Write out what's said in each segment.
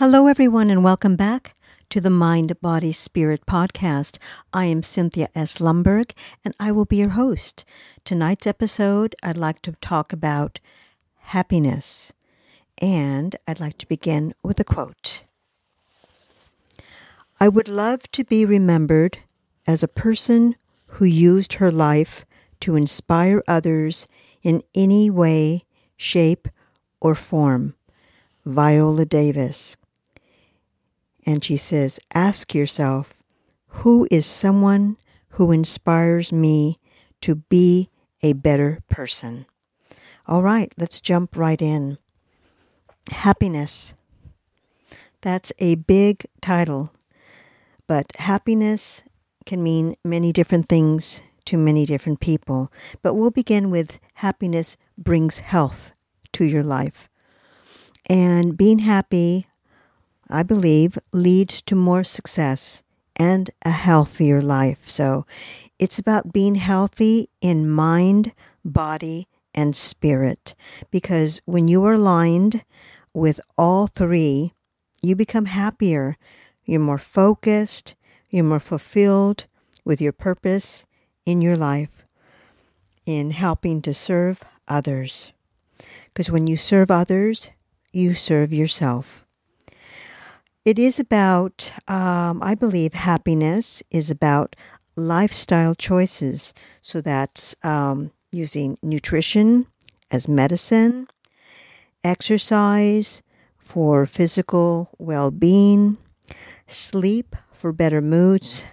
Hello, everyone, and welcome back to the Mind, Body, Spirit podcast. I am Cynthia S. Lumberg, and I will be your host. Tonight's episode, I'd like to talk about happiness, and I'd like to begin with a quote. I would love to be remembered as a person who used her life to inspire others in any way, shape, or form. Viola Davis. And she says, Ask yourself, who is someone who inspires me to be a better person? All right, let's jump right in. Happiness. That's a big title, but happiness can mean many different things to many different people. But we'll begin with happiness brings health to your life. And being happy, I believe, leads to more success and a healthier life. So it's about being healthy in mind, body, and spirit. Because when you are aligned with all three, you become happier. You're more focused. You're more fulfilled with your purpose in your life in helping to serve others. Because when you serve others, you serve yourself. It is about, um, I believe, happiness is about lifestyle choices. So that's um, using nutrition as medicine, exercise for physical well being, sleep for better moods,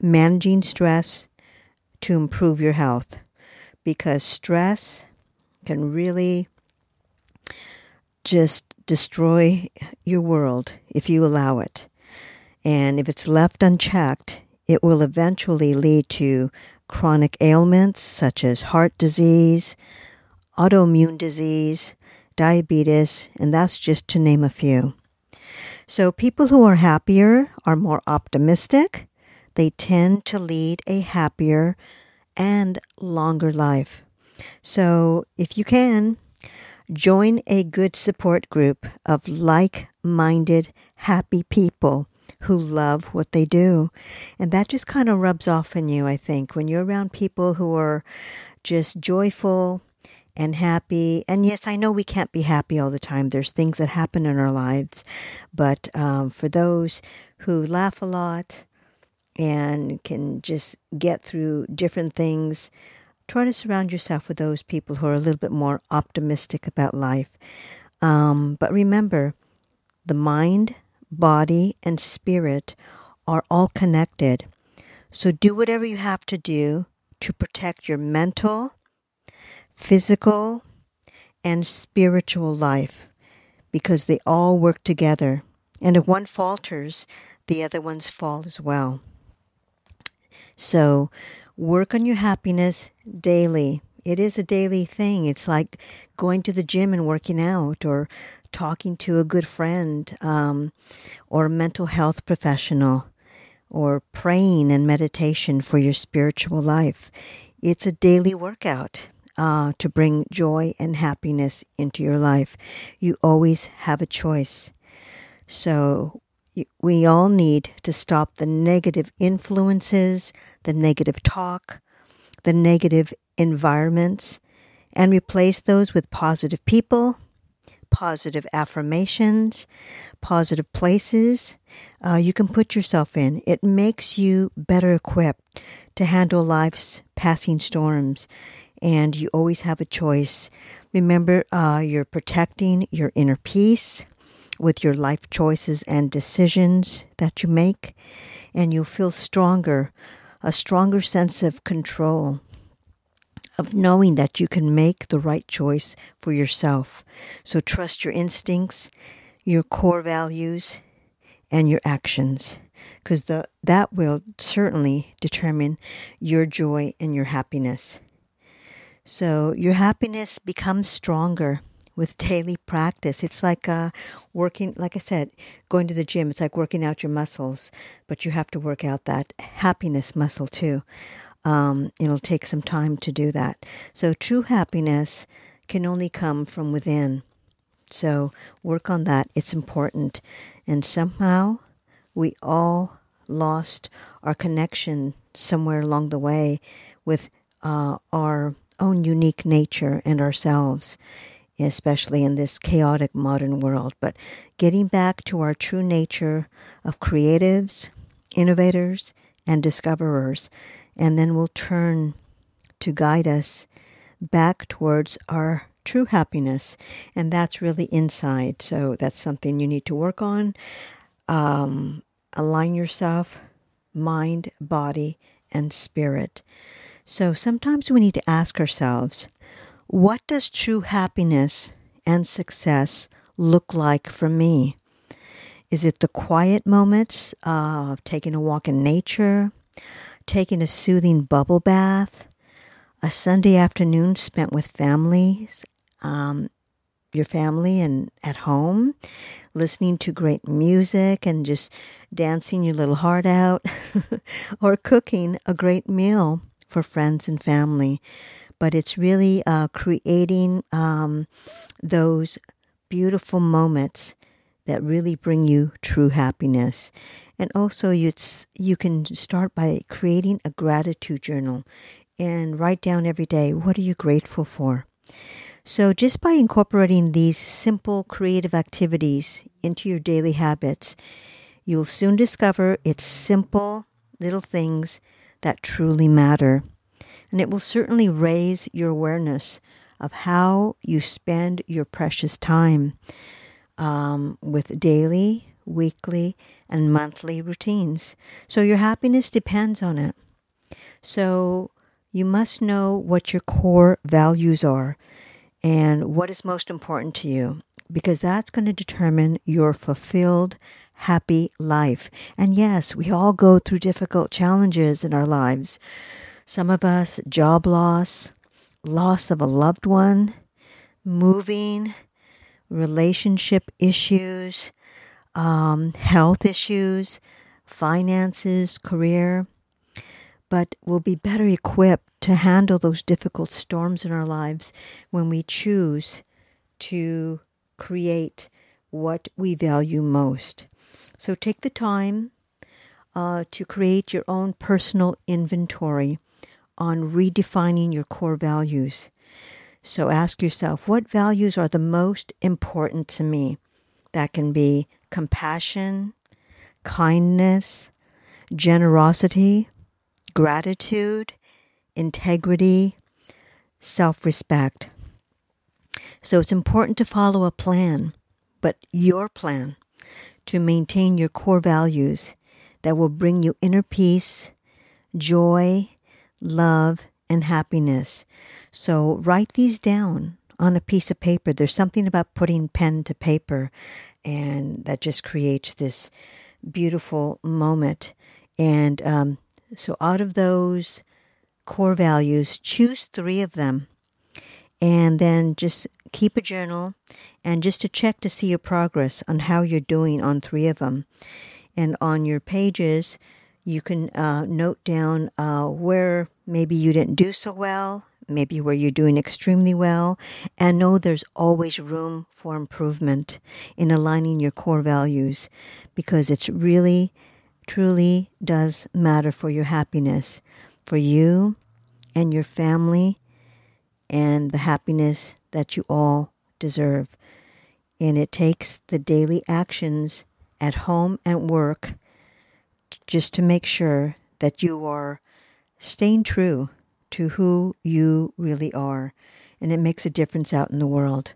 managing stress to improve your health. Because stress can really just destroy your world if you allow it. And if it's left unchecked, it will eventually lead to chronic ailments such as heart disease, autoimmune disease, diabetes, and that's just to name a few. So, people who are happier are more optimistic. They tend to lead a happier and longer life. So, if you can, join a good support group of like minded, happy people who love what they do. And that just kind of rubs off on you, I think, when you're around people who are just joyful and happy. And yes, I know we can't be happy all the time. There's things that happen in our lives. But um, for those who laugh a lot and can just get through different things, try to surround yourself with those people who are a little bit more optimistic about life. Um, but remember, the mind, body, and spirit are all connected. So do whatever you have to do to protect your mental, physical, and spiritual life because they all work together. And if one falters, the other ones fall as well. So work on your happiness daily. It is a daily thing. It's like going to the gym and working out or talking to a good friend um, or a mental health professional or praying and meditation for your spiritual life. It's a daily workout uh, to bring joy and happiness into your life. You always have a choice. So we all need to stop the negative influences, the negative talk, the negative environments, and replace those with positive people, positive affirmations, positive places uh, you can put yourself in. It makes you better equipped to handle life's passing storms, and you always have a choice. Remember, uh, you're protecting your inner peace with your life choices and decisions that you make, and you'll feel stronger, a stronger sense of control, of knowing that you can make the right choice for yourself. So trust your instincts, your core values, and your actions, because that will certainly determine your joy and your happiness. So your happiness becomes stronger with daily practice. It's like uh, working, like I said, going to the gym. It's like working out your muscles, but you have to work out that happiness muscle too. Um, it'll take some time to do that. So true happiness can only come from within. So work on that. It's important. And somehow we all lost our connection somewhere along the way with uh, our own unique nature and ourselves, especially in this chaotic modern world. But getting back to our true nature of creatives, innovators, and discoverers, and then we'll turn to guide us back towards our true happiness, and that's really inside. So that's something you need to work on. Um, align yourself, mind, body, and spirit. So sometimes we need to ask ourselves, what does true happiness and success look like for me? Is it the quiet moments of taking a walk in nature, taking a soothing bubble bath, a Sunday afternoon spent with families, um, your family and at home, listening to great music and just dancing your little heart out, or cooking a great meal for friends and family. But it's really uh, creating um, those beautiful moments that really bring you true happiness. And also, you you can start by creating a gratitude journal and write down every day what are you grateful for. So, just by incorporating these simple creative activities into your daily habits, you'll soon discover it's simple little things that truly matter. And it will certainly raise your awareness of how you spend your precious time um, with daily, weekly, and monthly routines. So, your happiness depends on it. So, you must know what your core values are and what is most important to you because that's going to determine your fulfilled, happy life. And yes, we all go through difficult challenges in our lives. Some of us, job loss, loss of a loved one, moving, relationship issues, um, health issues, finances, career but we'll be better equipped to handle those difficult storms in our lives when we choose to create what we value most. So take the time uh, to create your own personal inventory on redefining your core values. So ask yourself, what values are the most important to me? That can be compassion, kindness, generosity, gratitude, integrity, self respect. So it's important to follow a plan, but your plan to maintain your core values that will bring you inner peace, joy, love, and happiness. So write these down on a piece of paper. There's something about putting pen to paper, and that just creates this beautiful moment. And um, so, out of those core values, choose three of them and then just keep a journal and just to check to see your progress on how you're doing on three of them. And on your pages, you can uh, note down uh, where maybe you didn't do so well, maybe where you're doing extremely well, and know there's always room for improvement in aligning your core values because it's really truly does matter for your happiness, for you and your family, and the happiness that you all deserve. And it takes the daily actions at home and work just to make sure that you are staying true to who you really are. And it makes a difference out in the world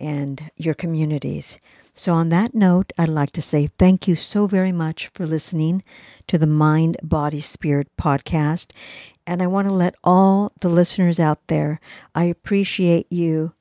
and your communities. So, on that note, I'd like to say thank you so very much for listening to the Mind, Body, Spirit podcast. And I want to let all the listeners out there, I appreciate you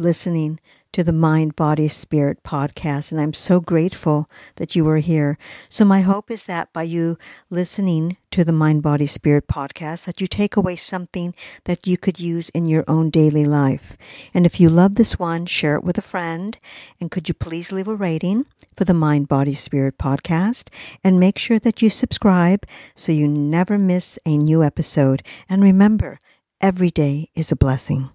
listening to the Mind, Body, Spirit podcast. And I'm so grateful that you are here. So, my hope is that by you listening to the Mind, Body, Spirit podcast, that you take away something that you could use in your own daily life. And if you love this one, share it with a friend. And could you please leave a rating for the Mind, Body, Spirit podcast? And make sure that you subscribe so you never miss a new episode. And remember, every day is a blessing.